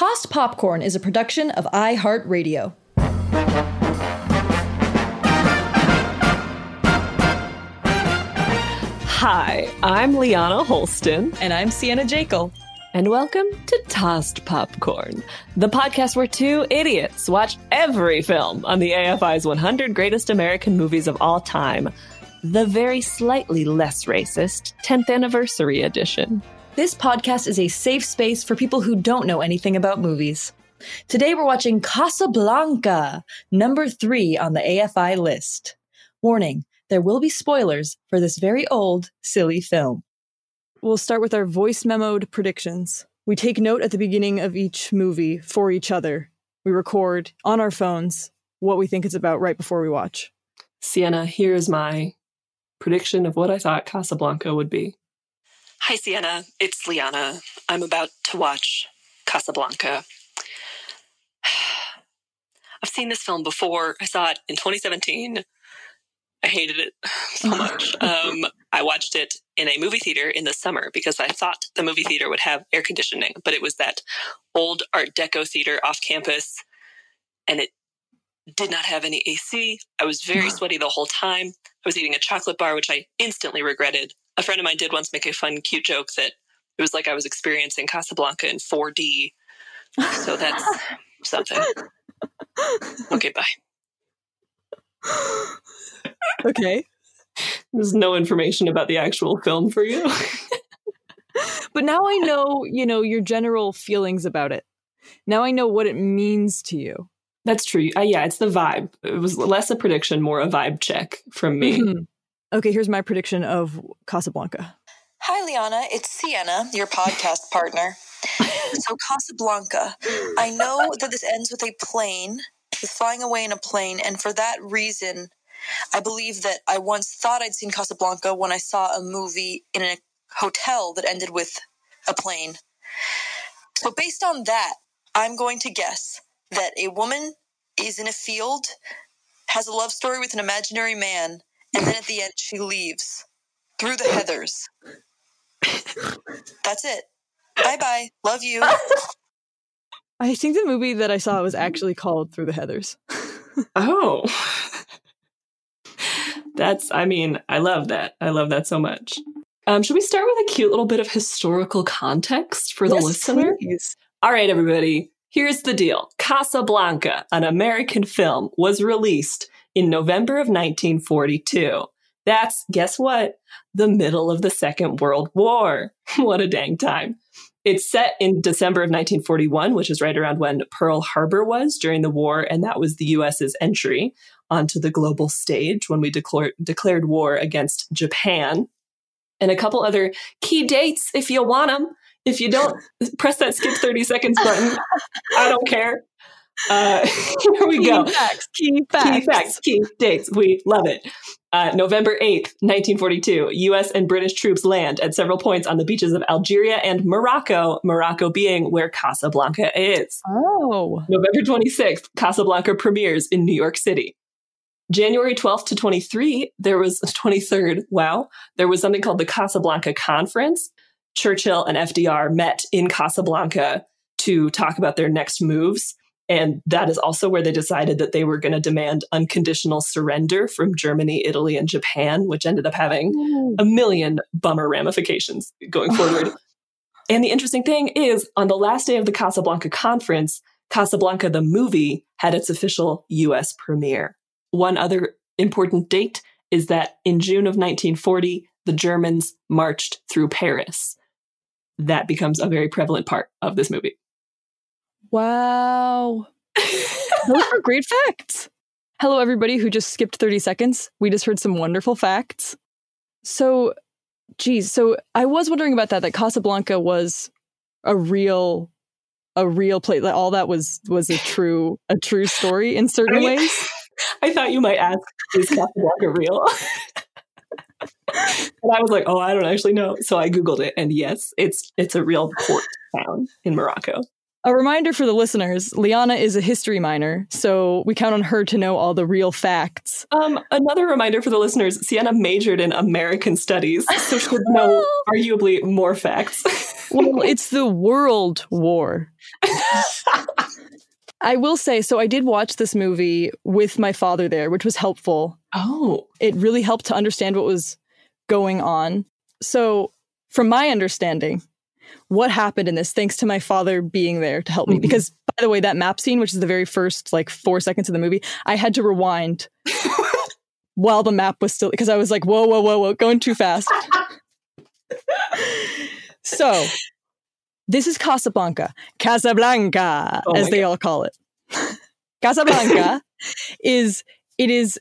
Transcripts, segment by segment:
Tossed Popcorn is a production of iHeartRadio. Hi, I'm Liana Holston. And I'm Sienna Jekyll. And welcome to Tossed Popcorn, the podcast where two idiots watch every film on the AFI's 100 Greatest American Movies of All Time, the very slightly less racist 10th Anniversary Edition. This podcast is a safe space for people who don't know anything about movies. Today we're watching Casablanca, number three on the AFI list. Warning, there will be spoilers for this very old, silly film. We'll start with our voice memoed predictions. We take note at the beginning of each movie for each other. We record on our phones what we think it's about right before we watch. Sienna, here's my prediction of what I thought Casablanca would be. Hi, Sienna. It's Liana. I'm about to watch Casablanca. I've seen this film before. I saw it in 2017. I hated it so much. um, I watched it in a movie theater in the summer because I thought the movie theater would have air conditioning, but it was that old Art Deco theater off campus, and it did not have any AC. I was very sweaty the whole time. I was eating a chocolate bar, which I instantly regretted. A friend of mine did once make a fun, cute joke that it was like I was experiencing Casablanca in 4D. So that's something. Okay, bye. Okay. There's no information about the actual film for you. but now I know, you know, your general feelings about it. Now I know what it means to you. That's true. Uh, yeah, it's the vibe. It was less a prediction, more a vibe check from me. Mhm. Okay, here's my prediction of Casablanca. Hi, Liana. It's Sienna, your podcast partner. So, Casablanca, I know that this ends with a plane, with flying away in a plane, and for that reason, I believe that I once thought I'd seen Casablanca when I saw a movie in a hotel that ended with a plane. So, based on that, I'm going to guess that a woman is in a field, has a love story with an imaginary man, and then at the end she leaves through the heathers. That's it. Bye bye. Love you. I think the movie that I saw was actually called Through the Heathers. Oh. That's, I mean, I love that. I love that so much. Um, should we start with a cute little bit of historical context for the Yes, listener? please. All right, everybody. Here's the deal Casablanca, an American film, was released in November of 1942. That's, guess what? The middle of the Second World War. what a dang time. It's set in December of 1941, which is right around when Pearl Harbor was during the war, and that was the US's entry onto the global stage when we declare, declared war against Japan. And a couple other key dates if you want them. If you don't, press that skip 30 seconds button. I don't care. Uh, here we key go. Facts, key facts. Key facts, key dates. We love it. Uh, November 8th, 1942, US and British troops land at several points on the beaches of Algeria and Morocco, Morocco being where Casablanca is. Oh. November 26th, Casablanca premieres in New York City. January 12th to 23, there was 23rd, wow, there was something called the Casablanca Conference. Churchill and FDR met in Casablanca to talk about their next moves. And that is also where they decided that they were going to demand unconditional surrender from Germany, Italy, and Japan, which ended up having a million bummer ramifications going forward. and the interesting thing is, on the last day of the Casablanca conference, Casablanca the movie had its official US premiere. One other important date is that in June of 1940, the Germans marched through Paris. That becomes a very prevalent part of this movie. Wow. Those are great facts. Hello, everybody who just skipped 30 seconds. We just heard some wonderful facts. So, geez, so I was wondering about that, that Casablanca was a real a real place that all that was was a true a true story in certain I- ways I thought you might ask, is Casablanca real? and I was like, oh, I don't actually know. So I Googled it, and yes, it's it's a real port town in Morocco. A reminder for the listeners liana is a history minor so we count on her to know all the real facts. Um, another reminder for the listeners: Sienna majored in American Studies, so she would know arguably more facts. well it's the world war. I will say so i did watch this movie with my father there which was helpful. Oh. It really helped to understand what was going on. So from my understanding what happened in this thanks to my father being there to help me. Mhm. because by the way that map scene which is the very first like four seconds of the movie i had to rewind while the map was still because i was like whoa whoa whoa whoa going too fast. So this is casablanca. Casablanca Oh as they all call it. Casablanca is it is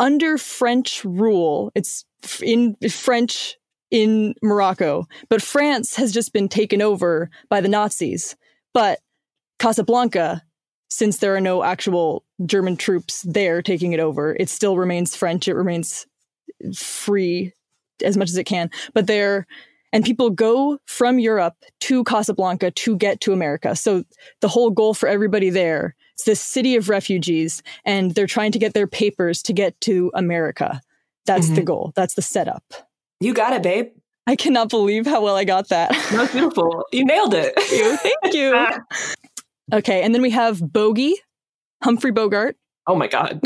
under french rule. It's in french in Morocco, but France has just been taken over by the Nazis. But Casablanca, since there are no actual German troops there taking it over, it still remains French. It remains free as much as it can. But there, and people go from Europe to Casablanca to get to America. So the whole goal for everybody there is this city of refugees, and they're trying to get their papers to get to America. That's the Mhm. goal. That's the setup. You got it, babe. I cannot believe how well I got that. That was beautiful. You nailed it. Thank you. okay, and then we have Bogey, Humphrey Bogart. Oh my god.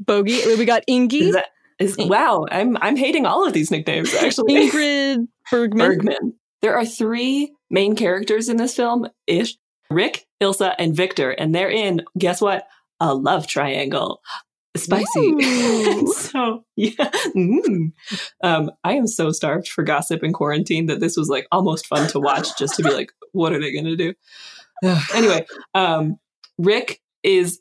Bogey. We got Ingy, Is that is wow? I'm I'm hating all of these nicknames actually. Ingrid Bergman. Bergman. There are three main characters in this film: Ish, Rick, Ilsa, and Victor, and they're in. Guess what? A love triangle. Spicy. So yeah, Mm. um, I am so starved for gossip in quarantine that this was like almost fun to watch, just to be like, what are they going to do? anyway, um, Rick is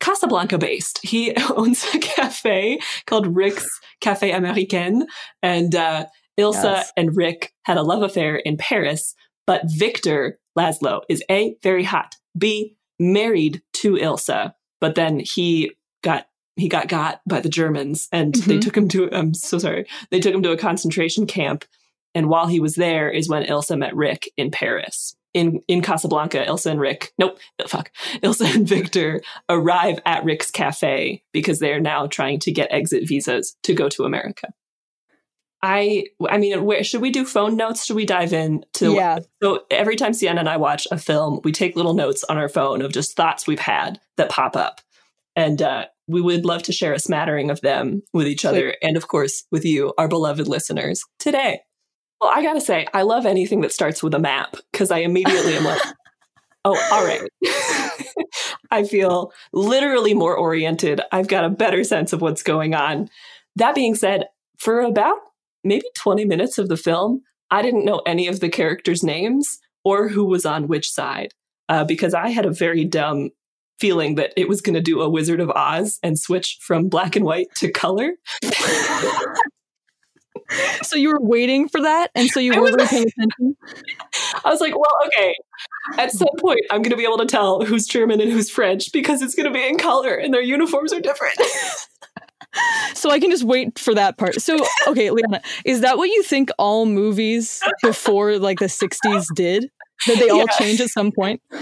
Casablanca based. He owns a cafe called Rick's Cafe Américain, and uh, Ilsa Yes. and Rick had a love affair in Paris. But Victor Laszlo is a very hot, b married to Ilsa, but then he he got got by the Germans, and they Mhm. took him to. I'm so sorry. They took him to a concentration camp, and while he was there is when Ilsa met Rick in Paris. In in Casablanca, Ilsa and Rick, nope, fuck, Ilsa and Victor arrive at Rick's cafe because they are now trying to get exit visas to go to America. I I mean, where should we do phone notes? Should we dive in to Yeah. So every time Sienna and I watch a film, we take little notes on our phone of just thoughts we've had that pop up, and uh, we would love to share a smattering of them with each other, and of course with you, our beloved listeners, today. Well, I gotta say, I love anything that starts with a map because I immediately am like, oh, all right. I feel literally more oriented. I've got a better sense of what's going on. That being said, for about maybe 20 minutes of the film, I didn't know any of the characters' names or who was on which side uh, because I had a very dumb feeling that it was going to do a Wizard of Oz and switch from black and white to color. so you were waiting for that, and so you weren't really paying attention. I was like, well, okay. At some point, I'm going to be able to tell who's German and who's French because it's going to be in color and their uniforms are different. so I can just wait for that part. So, okay, Liana, is that what you think all movies before like the 60s did? That they all yeah. change at some point?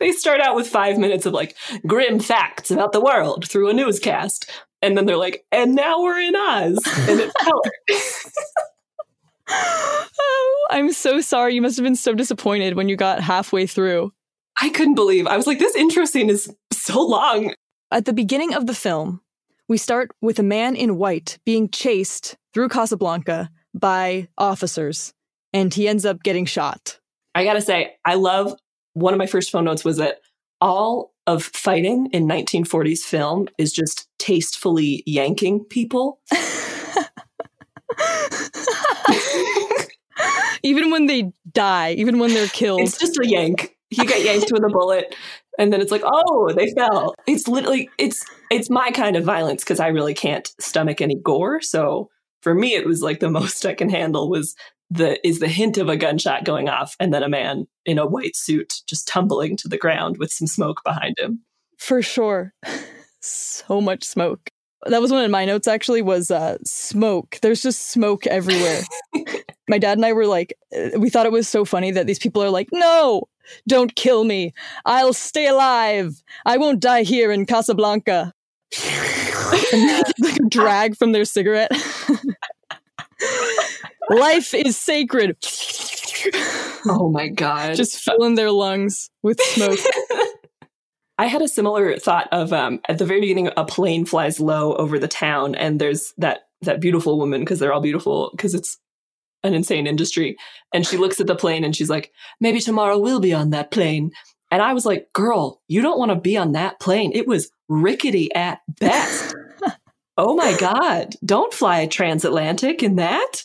They start out with five minutes of like grim facts about the world through a newscast. And then they're like, and now we're in Oz. And it's color. oh, I'm so sorry. You must have been so disappointed when you got halfway through. I couldn't believe. I was like, this intro scene is so long. At the beginning of the film, we start with a man in white being chased through Casablanca by officers, and he ends up getting shot. I gotta say, I love one of my first phone notes was that all of fighting in 1940s film is just tastefully yanking people. even when they die, even when they're killed. It's just a yank. You get yanked with a bullet and then it's like, "Oh, they fell." It's literally it's it's my kind of violence because I really can't stomach any gore. So for me it was like the most I can handle was the is the hint of a gunshot going off and then a man in a white suit just tumbling to the ground with some smoke behind him. For sure. so much smoke. That was one of my notes actually was uh, smoke. There's just smoke everywhere. my dad and I were like uh, we thought it was so funny that these people are like, "No, don't kill me. I'll stay alive. I won't die here in Casablanca." like a drag from their cigarette. Life is sacred. oh my God. Just filling their lungs with smoke. I had a similar thought of um, at the very beginning, a plane flies low over the town, and there's that that beautiful woman because they're all beautiful because it's an insane industry. And she looks at the plane and she's like, "Maybe tomorrow we'll be on that plane." And I was like, "Girl, you don't want to be on that plane. It was rickety at best." oh my god! Don't fly transatlantic in that.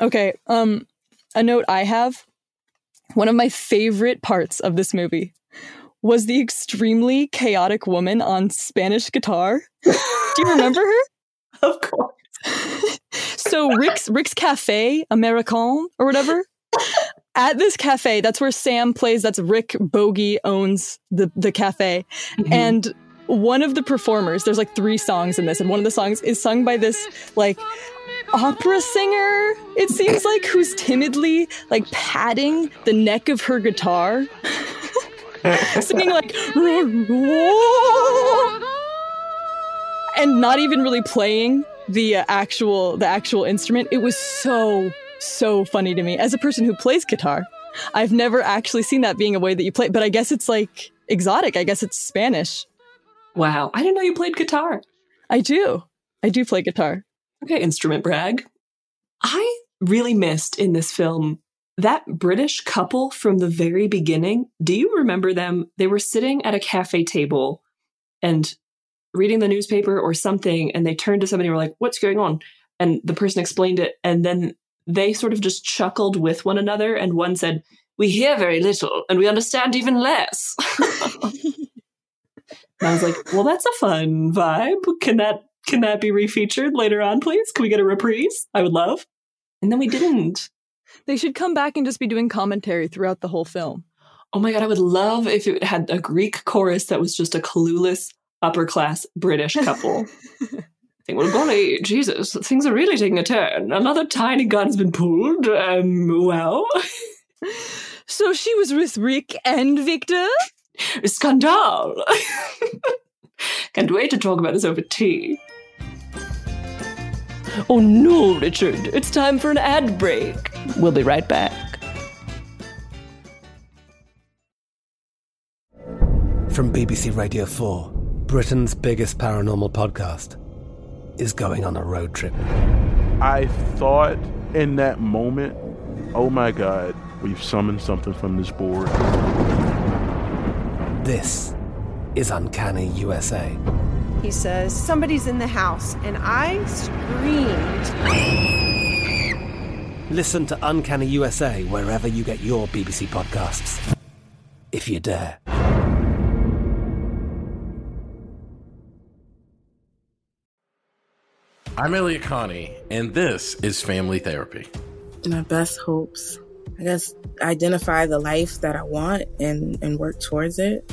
Okay, um, a note I have. One of my favorite parts of this movie was the extremely chaotic woman on Spanish guitar. Do you remember her? Of course. so Rick's Rick's Cafe American or whatever. At this cafe, that's where Sam plays. That's Rick Bogey owns the the cafe, mm-hmm. and one of the performers. There's like three songs in this, and one of the songs is sung by this like opera singer, it seems like, who's timidly like patting the neck of her guitar, singing like, and not even really playing the uh, actual the actual instrument. It was so so funny to me as a person who plays guitar. I've never actually seen that being a way that you play, but I guess it's like exotic. I guess it's Spanish. Wow, I didn't know you played guitar. I do. I do play guitar. Okay, instrument brag. I really missed in this film that British couple from the very beginning. Do you remember them? They were sitting at a cafe table and reading the newspaper or something, and they turned to somebody and were like, What's going on? And the person explained it, and then they sort of just chuckled with one another, and one said, We hear very little and we understand even less. and I was like, Well, that's a fun vibe. Can that can that be refeatured later on, please? Can we get a reprise? I would love. And then we didn't. They should come back and just be doing commentary throughout the whole film. Oh my God, I would love if it had a Greek chorus that was just a clueless upper class British couple. I think, well, golly, Jesus, things are really taking a turn. Another tiny gun's been pulled. Um, well. so she was with Rick and Victor? Scandal! Can't wait to talk about this over tea. Oh no, Richard, it's time for an ad break. We'll be right back. From BBC Radio 4, Britain's biggest paranormal podcast is going on a road trip. I thought in that moment, oh my God, we've summoned something from this board. This is Uncanny USA He says, Somebody's in the house. And I screamed. Listen to Uncanny USA wherever you get your BBC podcasts. If you dare. I'm Elliott Connie, and this is Family Therapy. My best hopes. I guess identify the life that I want and, and work towards it.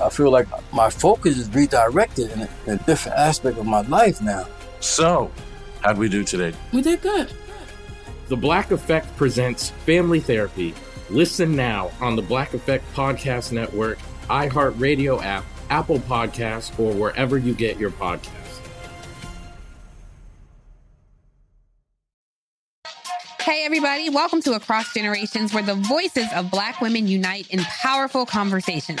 I feel like my focus is redirected in a, in a different aspect of my life now. So, how'd we do today? We did good. The Black Effect presents Family Therapy. Listen now on the Black Effect Podcast Network, iHeartRadio app, Apple Podcasts, or wherever you get your podcasts. Hey, everybody, welcome to Across Generations, where the voices of Black women unite in powerful conversations.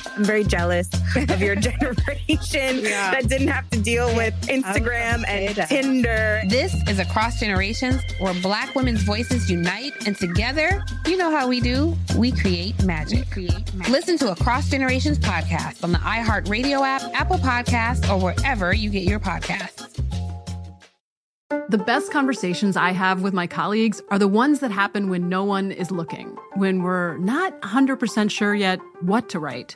I'm very jealous of your generation yeah. that didn't have to deal with Instagram and Tinder. This is Across Generations, where Black women's voices unite, and together, you know how we do, we create magic. We create magic. Listen to Across Generations podcast on the iHeartRadio app, Apple Podcasts, or wherever you get your podcasts. The best conversations I have with my colleagues are the ones that happen when no one is looking, when we're not 100% sure yet what to write.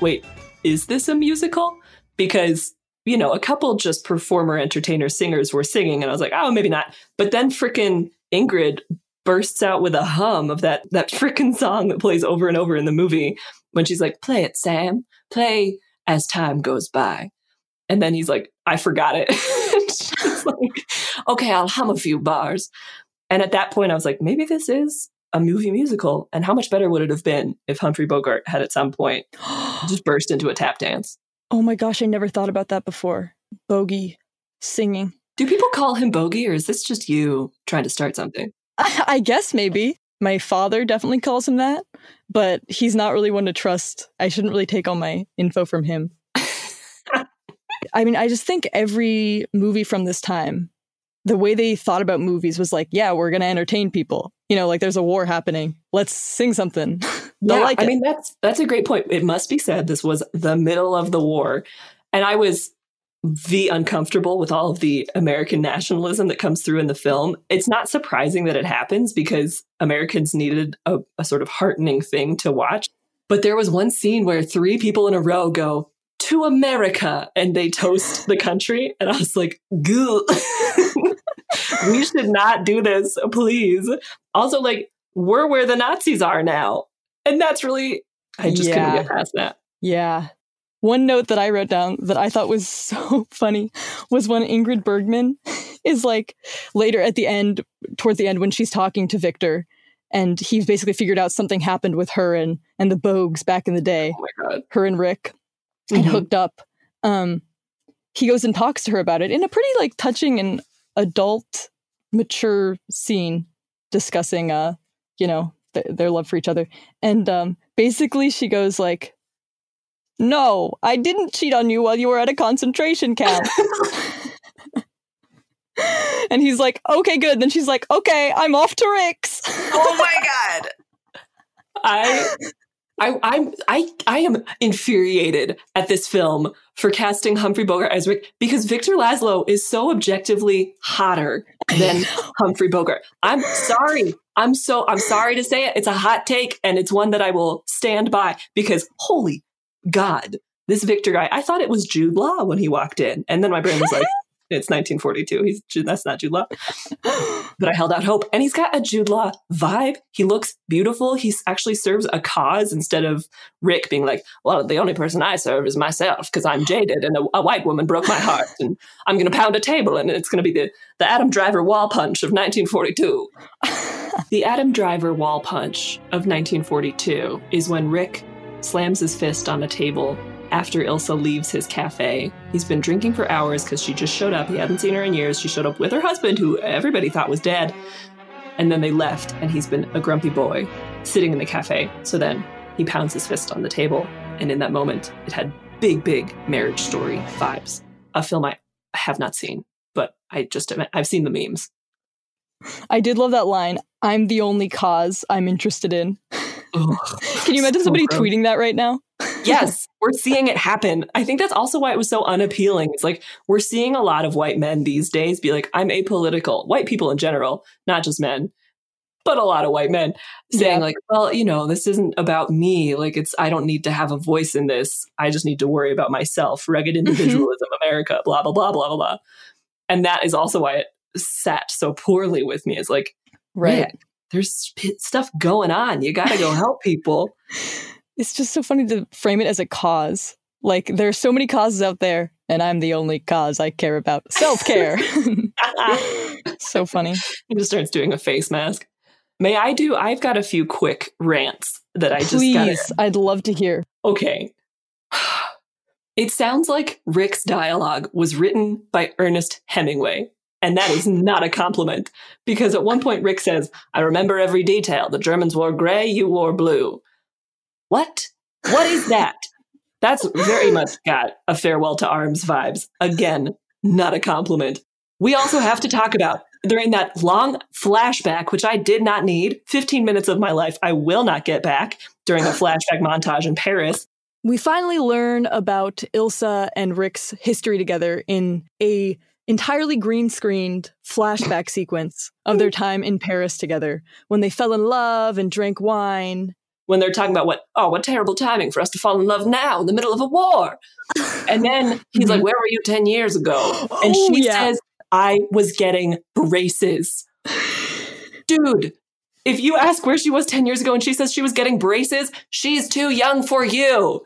wait, is this a musical? Because, you know, a couple just performer, entertainer, singers were singing, and I was like, oh, maybe not. But then frickin' Ingrid bursts out with a hum of that that frickin' song that plays over and over in the movie when she's like, play it, Sam, play as time goes by. And then he's like, I forgot it. she's like, okay, I'll hum a few bars. And at that point, I was like, maybe this is a movie musical. And how much better would it have been if Humphrey Bogart had at some point just burst into a tap dance? Oh my gosh, I never thought about that before. Bogey singing. Do people call him Bogey or is this just you trying to start something? I, I guess maybe. My father definitely calls him that, but he's not really one to trust. I shouldn't really take all my info from him. I mean, I just think every movie from this time the way they thought about movies was like, yeah, we're going to entertain people. You know, like there's a war happening. Let's sing something. yeah, like I mean, that's that's a great point. It must be said this was the middle of the war. And I was the uncomfortable with all of the American nationalism that comes through in the film. It's not surprising that it happens because Americans needed a, a sort of heartening thing to watch. But there was one scene where three people in a row go, to America and they toast the country. And I was like, we should not do this, please. Also, like, we're where the Nazis are now. And that's really, I just yeah. couldn't get past that. Yeah. One note that I wrote down that I thought was so funny was when Ingrid Bergman is like later at the end, towards the end, when she's talking to Victor, and he's basically figured out something happened with her and and the Bogues back in the day. Oh my god. Her and Rick and mm-hmm. hooked up. Um, he goes and talks to her about it in a pretty like touching and adult, mature scene discussing, uh, you know, th- their love for each other. And um, basically, she goes like, "No, I didn't cheat on you while you were at a concentration camp." And he's like, okay, good. Then she's like, okay, I'm off to Rick's. Oh my god. I I I'm I I am infuriated at this film for casting Humphrey Bogart as Rick because Victor Laszlo is so objectively hotter than Humphrey Bogart. I'm sorry. I'm so I'm sorry to say it. It's a hot take and it's one that I will stand by because holy God, this Victor guy, I thought it was Jude Law when he walked in. And then my brain was like, it's 1942. He's that's not Jude Law. but I held out hope. And he's got a Jude Law vibe. He looks beautiful. He actually serves a cause instead of Rick being like, well, the only person I serve is myself because I'm jaded and a, a, white woman broke my heart and I'm going to pound a table and it's going to be the, the Adam Driver wall punch of 1942. the Adam Driver wall punch of 1942 is when Rick slams his fist on a table after Ilsa leaves his cafe. He's been drinking for hours because she just showed up. He hadn't seen her in years. She showed up with her husband, who everybody thought was dead. And then they left, and he's been a grumpy boy sitting in the cafe. So then he pounds his fist on the table. And in that moment, it had big, big marriage story vibes. A film I have not seen, but I just, I've seen the memes. I did love that line. I'm the only cause I'm interested in. Can you imagine so somebody gross. tweeting that right now? Yes, we're seeing it happen. I think that's also why it was so unappealing. It's like we're seeing a lot of white men these days be like, I'm apolitical. White people in general, not just men, but a lot of white men saying, yeah. like, well, you know, this isn't about me. Like, it's, I don't need to have a voice in this. I just need to worry about myself. Rugged mm-hmm. individualism, America, blah, blah, blah, blah, blah, blah. And that is also why it sat so poorly with me. Is like, right. there's stuff going on. You got to go help people. It's just so funny to frame it as a cause. Like there are so many causes out there, and I'm the only cause I care about. Self care. so funny. He just starts doing a face mask. May I do? I've got a few quick rants that I just Please, I'd love to hear. Okay. It sounds like Rick's dialogue was written by Ernest Hemingway. And that is not a compliment because at one point Rick says, I remember every detail. The Germans wore gray, you wore blue. What? What is that? That's very much got a farewell to arms vibes. Again, not a compliment. We also have to talk about during that long flashback, which I did not need 15 minutes of my life, I will not get back during a flashback montage in Paris. We finally learn about Ilsa and Rick's history together in a entirely green screened flashback sequence of their mm. time in Paris together when they fell in love and drank wine when they're talking about what, oh, what terrible timing for us to fall in love now in the middle of a war. And then he's like, mm-hmm. where were you 10 years ago? And oh, she yeah. says, I was getting braces. Dude, if you ask where she was 10 years ago and she says she was getting braces, she's too young for you.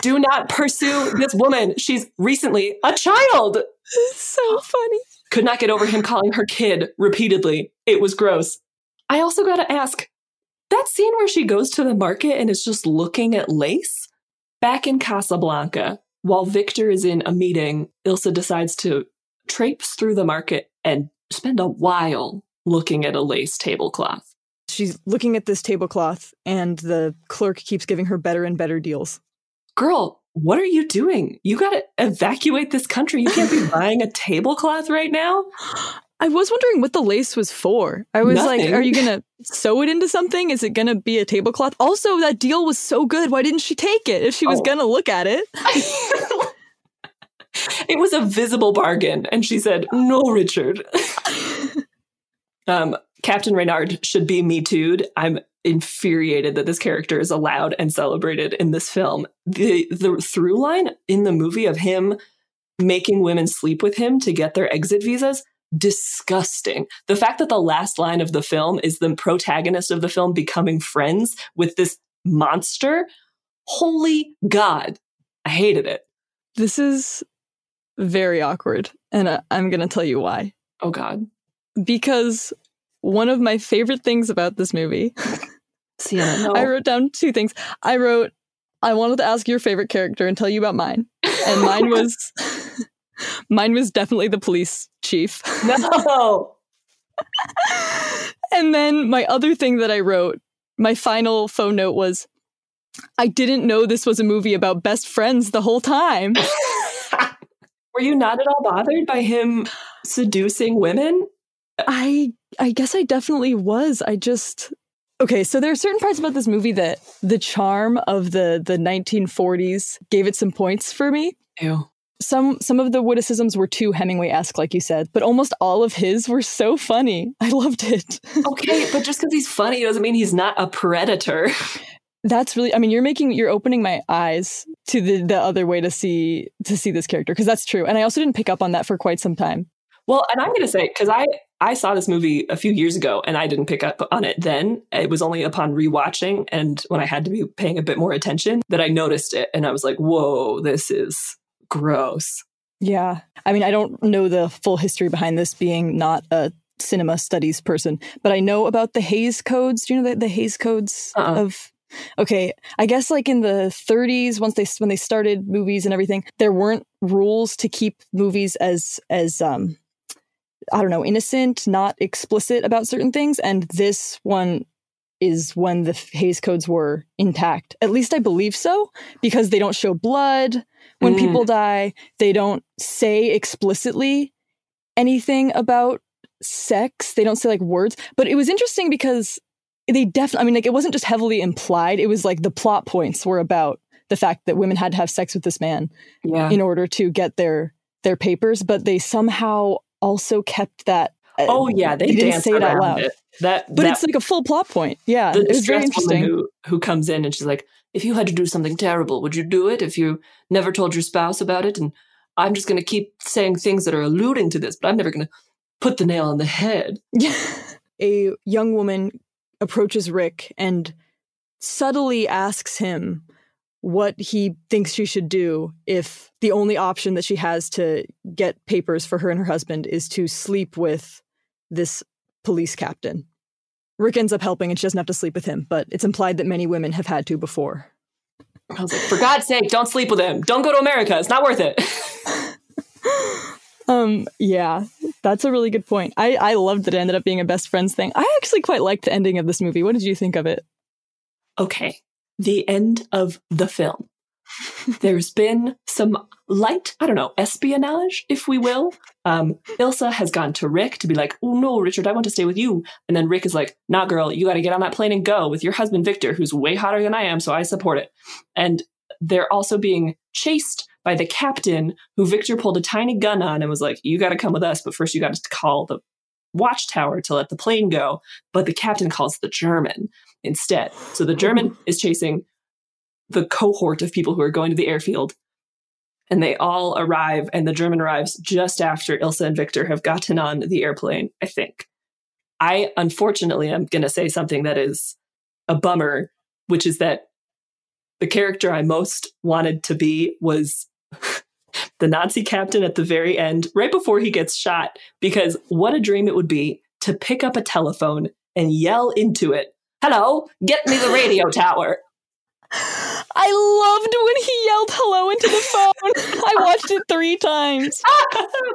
Do not pursue this woman. She's recently a child. it's So funny. Could not get over him calling her kid repeatedly. It was gross. I also got to ask that scene where she goes to the market and is just looking at lace back in Casablanca, while Victor is in a meeting, Ilsa decides to traipse through the market and spend a while looking at a lace tablecloth. She's looking at this tablecloth, and the clerk keeps giving her better and better deals. Girl, what are you doing? You got to evacuate this country. You can't be buying a tablecloth right now. I was wondering what the lace was for. I was Nothing. like, are you going to sew it into something? Is it going to be a tablecloth? Also, that deal was so good. Why didn't she take it if she was oh. going to look at it? it was a visible bargain. And she said, no, Richard. um, Captain Reynard should be me too'd. I'm infuriated that this character is allowed and celebrated in this film. The the through line in the movie of him making women sleep with him to get their exit visas disgusting. The fact that the last line of the film is the protagonist of the film becoming friends with this monster, holy God, I hated it. This is very awkward, and uh, I'm going to tell you why. Oh, God. Because one of my favorite things about this movie. Sienna, no. I wrote down two things. I wrote, I wanted to ask your favorite character and tell you about mine. And mine was Mine was definitely the police chief. No. and then my other thing that I wrote, my final phone note was I didn't know this was a movie about best friends the whole time. Were you not at all bothered by him seducing women? I I guess I definitely was. I just Okay, so there are certain parts about this movie that the charm of the the 1940s gave it some points for me. Ew. Some some of the witticisms were too Hemingway-esque, like you said, but almost all of his were so funny. I loved it. okay, but just because he's funny doesn't mean he's not a predator. That's really I mean, you're making you're opening my eyes to the the other way to see to see this character because that's true. And I also didn't pick up on that for quite some time. Well, and I'm going to say because I I saw this movie a few years ago and I didn't pick up on it then. It was only upon rewatching and when I had to be paying a bit more attention that I noticed it and I was like, "Whoa, this is gross." Yeah. I mean, I don't know the full history behind this being not a cinema studies person, but I know about the Hays codes. Do you know the, the Hays codes uh-uh. of Okay, I guess like in the 30s once they when they started movies and everything, there weren't rules to keep movies as as um I don't know, innocent, not explicit about certain things. And this one is when the Hays codes were intact. At least I believe so, because they don't show blood when mm. people die. They don't say explicitly anything about sex. They don't say like words. But it was interesting because they definitely, I mean, like it wasn't just heavily implied. It was like the plot points were about the fact that women had to have sex with this man yeah. in order to get their their papers, but they somehow also kept that. Uh, oh yeah, they, they didn't say it out loud. It. That, but that, it's like a full plot point. Yeah, it was very interesting. Who, who comes in and she's like, "If you had to do something terrible, would you do it? If you never told your spouse about it, and I'm just going to keep saying things that are alluding to this, but I'm never going to put the nail on the head." a young woman approaches Rick and subtly asks him what he thinks she should do if the only option that she has to get papers for her and her husband is to sleep with this police captain. Rick ends up helping and she doesn't have to sleep with him, but it's implied that many women have had to before. I was like, for God's sake, don't sleep with him. Don't go to America. It's not worth it. um, yeah, that's a really good point. I, I loved that it ended up being a best friends thing. I actually quite liked the ending of this movie. What did you think of it? Okay the end of the film. There's been some light, I don't know, espionage, if we will. Um, Ilsa has gone to Rick to be like, oh no, Richard, I want to stay with you. And then Rick is like, nah, girl, you got to get on that plane and go with your husband, Victor, who's way hotter than I am, so I support it. And they're also being chased by the captain, who Victor pulled a tiny gun on and was like, you got to come with us, but first you got to call the watchtower to let the plane go. But the captain calls the German instead. So the German is chasing the cohort of people who are going to the airfield. And they all arrive, and the German arrives just after Ilsa and Victor have gotten on the airplane, I think. I unfortunately am going to say something that is a bummer, which is that the character I most wanted to be was the Nazi captain at the very end, right before he gets shot, because what a dream it would be to pick up a telephone and yell into it, Hello, get me the radio tower. I loved when he yelled hello into the phone. I watched it three times.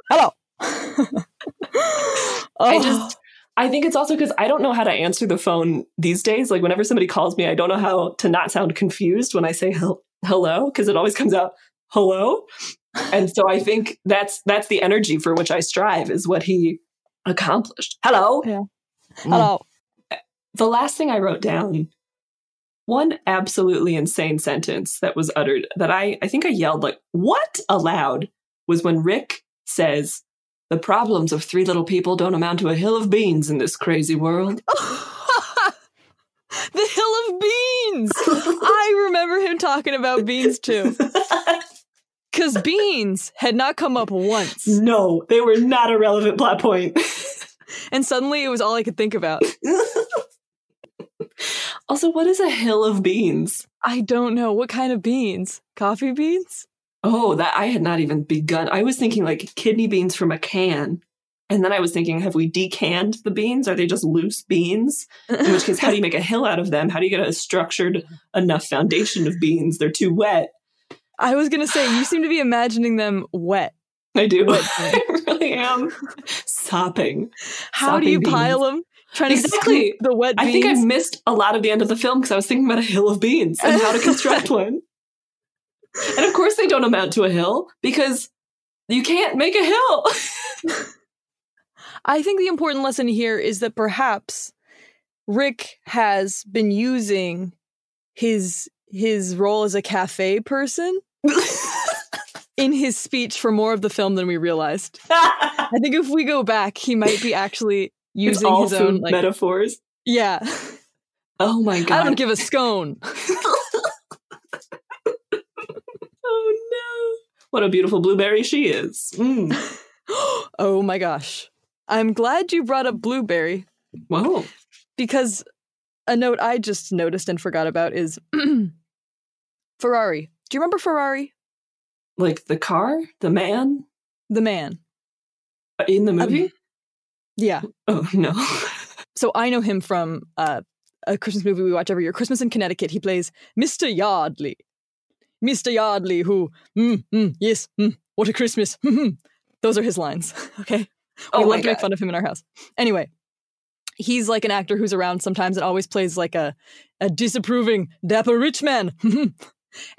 hello. oh. I just I think it's also because I don't know how to answer the phone these days. Like whenever somebody calls me, I don't know how to not sound confused when I say hel- hello because it always comes out hello. And so I think that's that's the energy for which I strive is what he accomplished. Hello. Yeah. Hello. Mm. The last thing I wrote down one absolutely insane sentence that was uttered that I, I think I yelled like, what aloud was when Rick says, the problems of three little people don't amount to a hill of beans in this crazy world. the hill of beans! I remember him talking about beans too. Because beans had not come up once. No, they were not a relevant plot point. and suddenly it was all I could think about. Also, what is a hill of beans? I don't know. What kind of beans? Coffee beans? Oh, that I had not even begun. I was thinking like kidney beans from a can. And then I was thinking, have we decanned the beans? Are they just loose beans? In which case, how do you make a hill out of them? How do you get a structured enough foundation of beans? They're too wet. I was going to say, you seem to be imagining them wet. I do. I really am. Sopping. How Sopping do you beans. pile them? Trying exactly. the wet beans. I think I missed a lot of the end of the film because I was thinking about a hill of beans and how to construct one. And of course, they don't amount to a hill because You can't make a hill. I think the important lesson here is that perhaps Rick has been using his his role as a cafe person in his speech for more of the film than we realized. I think if we go back, he might be actually using his own like metaphors. Yeah. Oh my god. I don't give a scone. Oh no. What a beautiful blueberry she is. Mm. oh my gosh. I'm glad you brought up Blueberry. Whoa. Because a note I just noticed and forgot about is Ferrari. Do you remember Ferrari? Like the car? The man? The man. In the movie? Yeah. Oh no. So I know him from uh, a Christmas movie we watch every year, Christmas in Connecticut. He plays Mr. Yardley. Mr. Yardley, who, mm, mm, yes, mm, what a Christmas. Those are his lines. Okay. We Oh love to make fun of him in our house. Anyway, he's like an actor who's around sometimes and always plays like a, a disapproving, dapper rich man.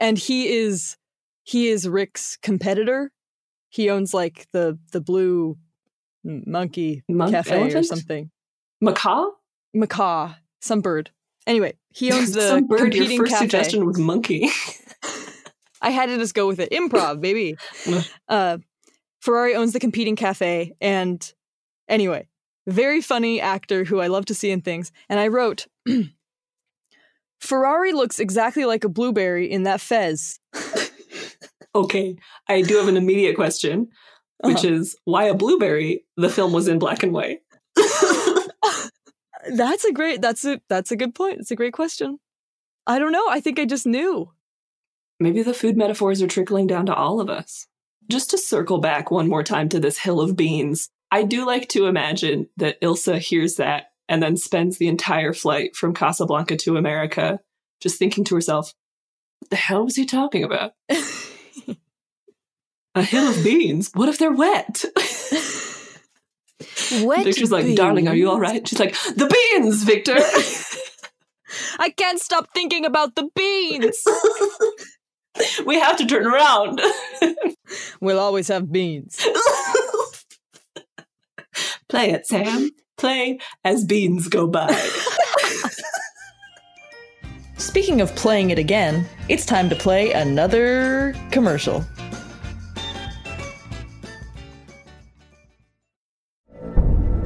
and he is he is Rick's competitor. He owns like the the blue monkey Monk- cafe or something. Macaw? Macaw, some bird. Anyway, he owns the Some bird, your first cafe. suggestion was monkey. I had to just go with it. Improv, baby. uh, Ferrari owns the competing cafe, and anyway, very funny actor who I love to see in things. And I wrote, Ferrari looks exactly like a blueberry in that fez. okay. I do have an immediate question, which Uh-huh. is why a blueberry? The film was in black and white. That's a great. That's a that's a good point. It's a great question. I don't know. I think I just knew. Maybe the food metaphors are trickling down to all of us. Just to circle back one more time to this hill of beans, I do like to imagine that Ilsa hears that and then spends the entire flight from Casablanca to America just thinking to herself, what the hell was he talking about? A hill of beans? What if they're wet? Wet Victor's like, darling, are you all right? She's like, the beans, Victor. I can't stop thinking about the beans. we have to turn around. we'll always have beans. Play it, Sam. Play as beans go by. Speaking of playing it again, it's time to play another commercial.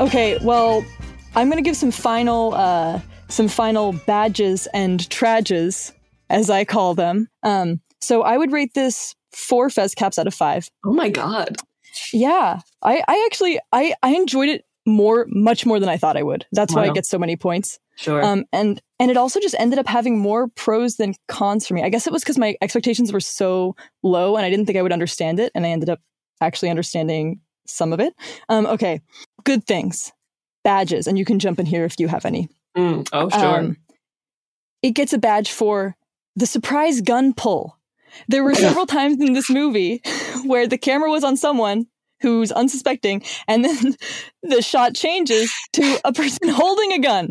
Okay, well, I'm gonna give some final uh some final badges and trages, as I call them. Um, so I would rate this four fez caps out of five. Oh my god. Yeah. I, I actually I, I enjoyed it more much more than I thought I would. That's why I get so many points. Sure. Um and and it also just ended up having more pros than cons for me. I guess it was because my expectations were so low and I didn't think I would understand it, and I ended up actually understanding some of it. Um, okay. Good things. Badges, and you can jump in here if you have any. Mm, oh, sure. Um, it gets a badge for the surprise gun pull. There were several times in this movie where the camera was on someone who's unsuspecting, and then the shot changes to a person holding a gun.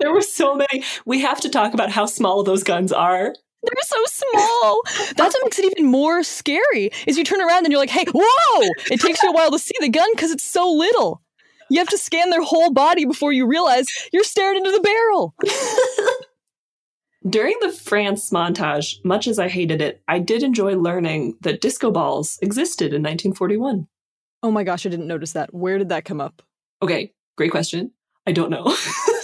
there were so many. We have to talk about how small those guns are. They're so small. That's what makes it even more scary. Is you turn around and you're like, "Hey, whoa!" It takes you a while to see the gun because it's so little. You have to scan their whole body before you realize you're staring into the barrel. During the France montage, much as I hated it, I did enjoy learning that disco balls existed in 1941. Oh my gosh, I didn't notice that. Where did that come up? Okay, great question. I don't know.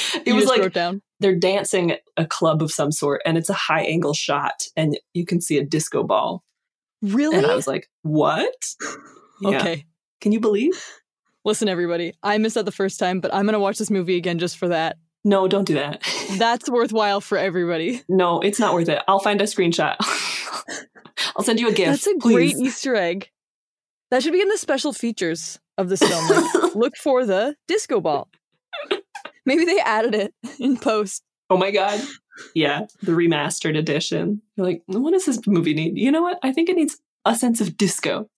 it was like they're dancing a club of some sort, and it's a high angle shot, and you can see a disco ball. Really? And I was like, what? Yeah. Okay. Can you believe? Listen, everybody, I missed that the first time, but I'm going to watch this movie again just for that. No, don't do that. That's worthwhile for everybody. No, it's not worth it. I'll find a screenshot. I'll send you a gift. That's a great. Easter egg. That should be in the special features of this film. Like, look for the disco ball. Maybe they added it in post. Oh my god. Yeah, the remastered edition. You're like, what does this movie need? You know what? I think it needs a sense of disco.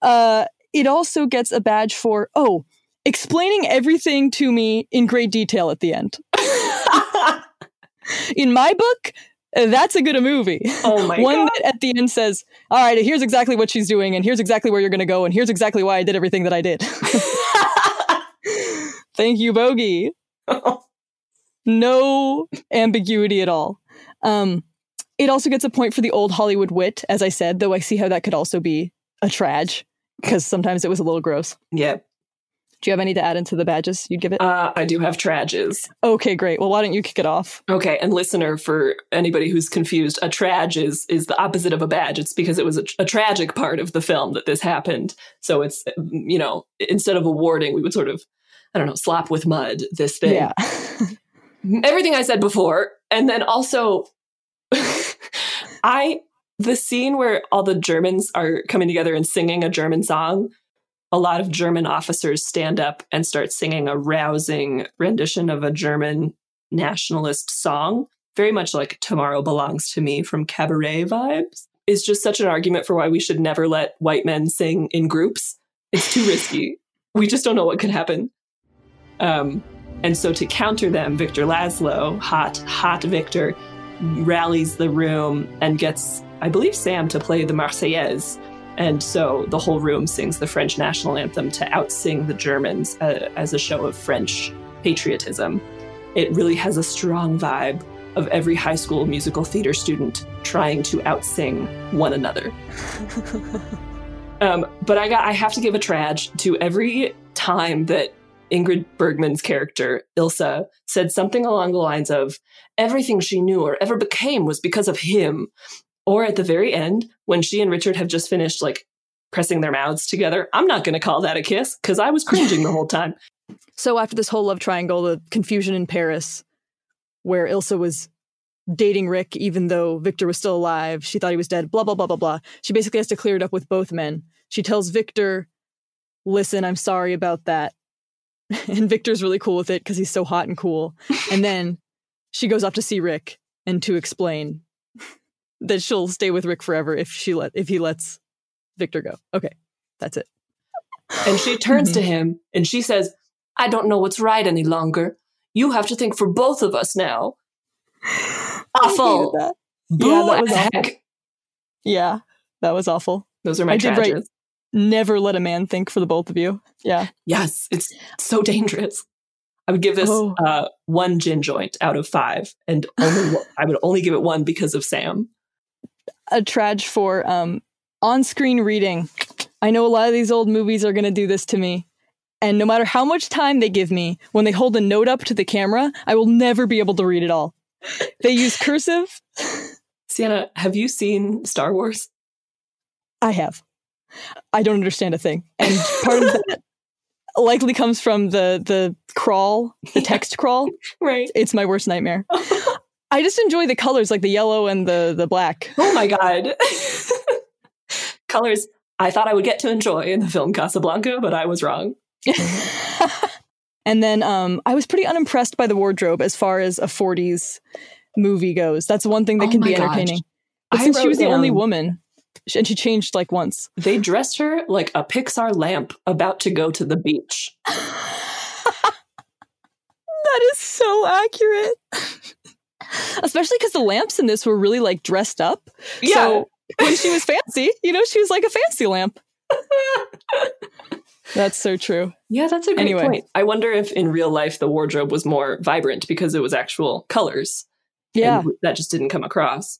Uh, it also gets a badge for, oh, explaining everything to me in great detail at the end. in my book, uh, that's a good a movie. Oh my One God. that at the end says, all right, here's exactly what she's doing, and here's exactly where you're going to go, and here's exactly why I did everything that I did. Thank you, Bogey. no ambiguity at all. Um, it also gets a point for the old Hollywood wit, as I said, though I see how that could also be a trage because sometimes it was a little gross. Yeah. Do you have any to add into the badges you'd give it? Uh, I do have trages. okay, great. Well, why don't you kick it off? Okay, and listener, for anybody who's confused, a trage is is the opposite of a badge. It's because it was a, a tragic part of the film that this happened. So it's you know instead of awarding, we would sort of I don't know slap with mud this thing. Yeah. Everything I said before, and then also I the scene where all the Germans are coming together and singing a German song. A lot of German officers stand up and start singing a rousing rendition of a German nationalist song, very much like Tomorrow Belongs to Me from Cabaret vibes. Is just such an argument for why we should never let white men sing in groups. It's too risky. We just don't know what could happen. Um, and so to counter them, Victor Laszlo, hot, hot Victor, rallies the room and gets, I believe, Sam to play the Marseillaise. And so the whole room sings the French national anthem to outsing the Germans uh, as a show of French patriotism. It really has a strong vibe of every high school musical theater student trying to outsing one another. um, but I got I have to give a trage to every time that Ingrid Bergman's character, Ilsa, said something along the lines of, everything she knew or ever became was because of him. Or at the very end, when she and Richard have just finished like pressing their mouths together, I'm not going to call that a kiss because I was cringing the whole time. So after this whole love triangle, the confusion in Paris, where Ilsa was dating Rick even though Victor was still alive, she thought he was dead, blah, blah, blah, blah, blah. She basically has to clear it up with both men. She tells Victor, listen, I'm sorry about that. And Victor's really cool with it because he's so hot and cool. and then she goes off to see Rick and to explain that she'll stay with Rick forever if she let if he lets Victor go. Okay, that's it. And she turns to mm-hmm. him and she says, I don't know what's right any longer. You have to think for both of us now. Awful. that. Boo Yeah, that was heck. awful. Yeah, that was awful. Those are my I did write. Never let a man think for the both of you. Yeah. Yes, it's so dangerous. I would give this Oh. uh, one gin joint out of five, and only I would only give it one because of Sam. a trage for um, on-screen reading. I know a lot of these old movies are going to do this to me. And no matter how much time they give me, when they hold a note up to the camera, I will never be able to read it all. They use cursive. Sienna, have you seen Star Wars? I have. I don't understand a thing. And part of that likely comes from the the crawl, the text crawl. Right. It's my worst nightmare. I just enjoy the colors like the yellow and the the black. Oh my god. Colors I thought I would get to enjoy in the film Casablanca, but I was wrong. And then um, I was pretty unimpressed by the wardrobe as far as a 40s movie goes. That's one thing that Oh can be gosh. entertaining. But I since she was the only woman, and she changed like once. They dressed her like a Pixar lamp about to go to the beach. That is so accurate. Especially because the lamps in this were really like dressed up. Yeah. So when she was fancy, you know, she was like a fancy lamp. That's so true. Yeah, that's a great Anyway. point. I wonder if in real life the wardrobe was more vibrant because it was actual colors. Yeah. That just didn't come across.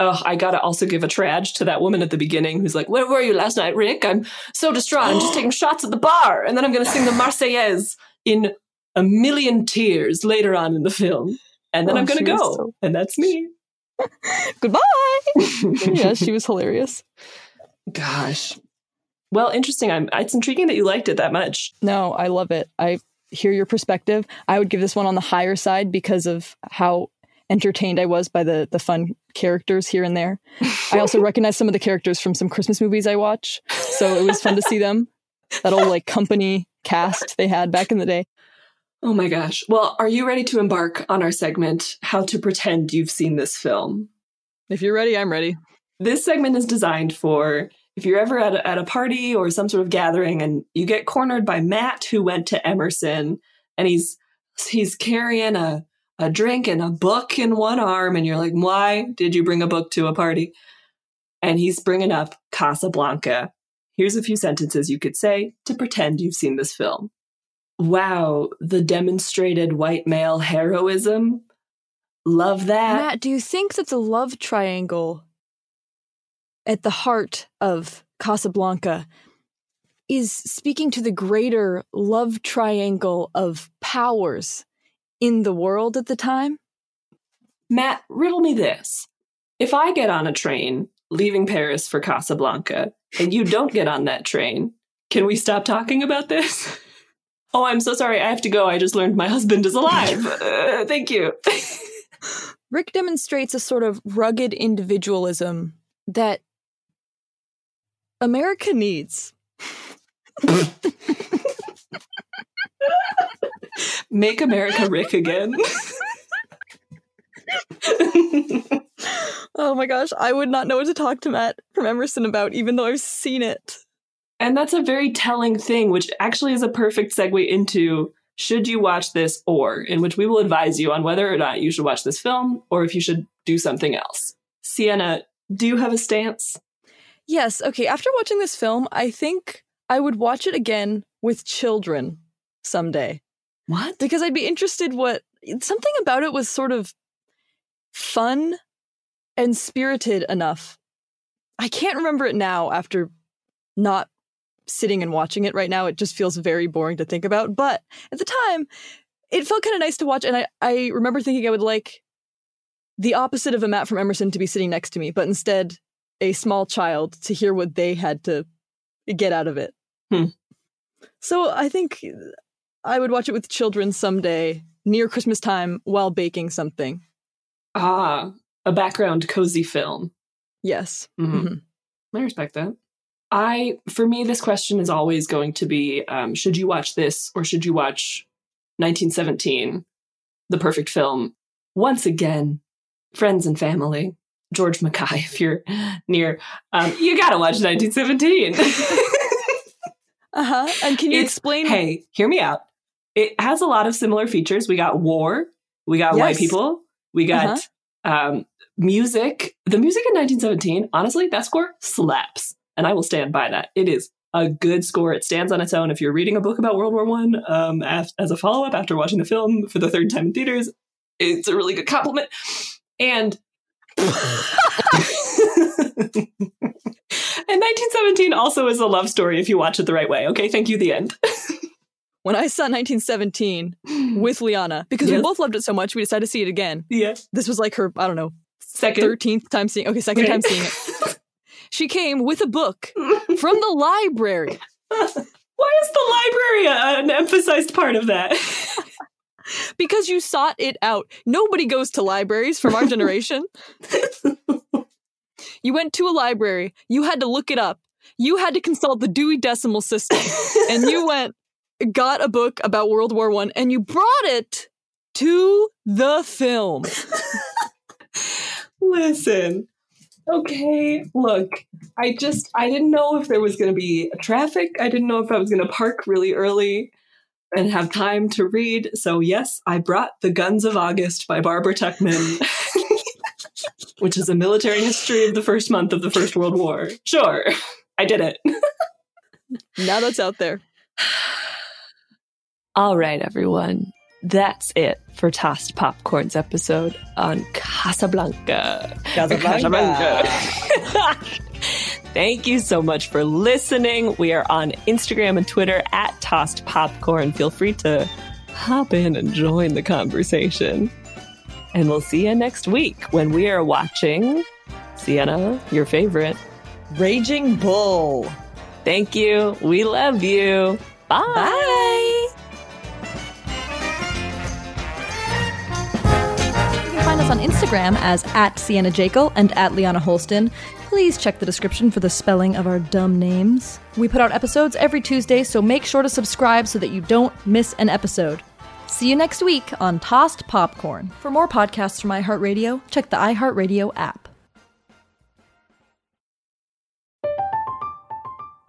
Oh, I gotta also give a trage to that woman at the beginning who's like, Where were you last night, Rick? I'm so distraught. I'm just taking shots at the bar. And then I'm gonna sing the Marseillaise in a million tears later on in the film. And then Oh, I'm gonna go. so- And that's me. Goodbye. yeah, she was hilarious. Gosh. Well, interesting. I'm, it's intriguing that you liked it that much. No, I love it. I hear your perspective. I would give this one on the higher side because of how entertained I was by the the fun characters here and there. I also recognize some of the characters from some Christmas movies I watch, so it was fun to see them. That old like company cast they had back in the day. Oh my gosh. Well, are you ready to embark on our segment, How to Pretend You've Seen This Film? If you're ready, I'm ready. This segment is designed for if you're ever at a, at a party or some sort of gathering and you get cornered by Matt who went to Emerson and he's he's carrying a a drink and a book in one arm and you're like, "Why did you bring a book to a party?" And he's bringing up Casablanca. Here's a few sentences you could say to pretend you've seen this film. Wow, the demonstrated white male heroism. Love that. Matt, do you think that the love triangle at the heart of Casablanca is speaking to the greater love triangle of powers in the world at the time? Matt, riddle me this. If I get on a train leaving Paris for Casablanca and you don't get on that train, can we stop talking about this? Oh, I'm so sorry. I have to go. I just learned my husband is alive. Uh, thank you. Rick demonstrates a sort of rugged individualism that America needs. Make America Rick again. Oh my gosh, I would not know what to talk to Matt from Emerson about, even though I've seen it. And that's a very telling thing, which actually is a perfect segue into should you watch this or, in which we will advise you on whether or not you should watch this film or if you should do something else. Sienna, do you have a stance? Yes, okay, after watching this film, I think I would watch it again with children someday. What? Because I'd be interested what something about it was sort of fun and spirited enough. I can't remember it now after not sitting and watching it right now, it just feels very boring to think about. But at the time, it felt kind of nice to watch. And I, I remember thinking I would like the opposite of a Matt from Emerson to be sitting next to me, but instead a small child to hear what they had to get out of it. Hmm. So I think I would watch it with children someday near Christmas time while baking something. Ah, a background cozy film. Yes. Mhm. Mhm. I respect that. I, for me, this question is always going to be um, should you watch this or should you watch 1917, the perfect film? Once again, friends and family, George Mackay, if you're near, um, you gotta watch 1917. Uh huh. And can you It's- explain? Hey, hear me out. It has a lot of similar features. We got war, we got white people, we got um, music. The music in 1917, honestly, that score slaps, and I will stand by that. It is a good score. It stands on its own. If you're reading a book about World War One um, as, as a follow up after watching the film for the third time in theaters, it's a really good complement. And and 1917 also is a love story if you watch it the right way. Okay, thank you. The end. When I saw 1917 hmm. with Liana, because we both loved it so much, we decided to see it again. Yeah. This was like her, I don't know, Second. 13th time seeing Okay, second Okay. time seeing it. she came with a book from the library. Why is the library an emphasized part of that? because you sought it out. Nobody goes to libraries from our generation. you went to a library, you had to look it up, you had to consult the Dewey Decimal System, and you went, got a book about World War One, and you brought it to the film. Listen. Okay, look, I just I didn't know if there was going to be traffic. I didn't know if I was going to park really early and have time to read. So yes, I brought The Guns of August by Barbara Tuchman, which is a military history of the first month of the First World War. Sure, I did it. now that's out there. All right, everyone. That's it for Tossed Popcorn's episode on Casablanca. Casablanca. Thank you so much for listening. We are on Instagram and Twitter at Tossed Popcorn. Feel free to hop in and join the conversation. And we'll see you next week when we are watching Sienna, your favorite, Raging Bull. Thank you. We love you. Bye. Bye. Us on Instagram as at Sienna Jekyll and at Liana Holston. Please check the description for the spelling of our dumb names. We put out episodes every Tuesday, so make sure to subscribe so that you don't miss an episode. See you next week on Tossed Popcorn. For more podcasts from iHeartRadio, check the iHeartRadio app.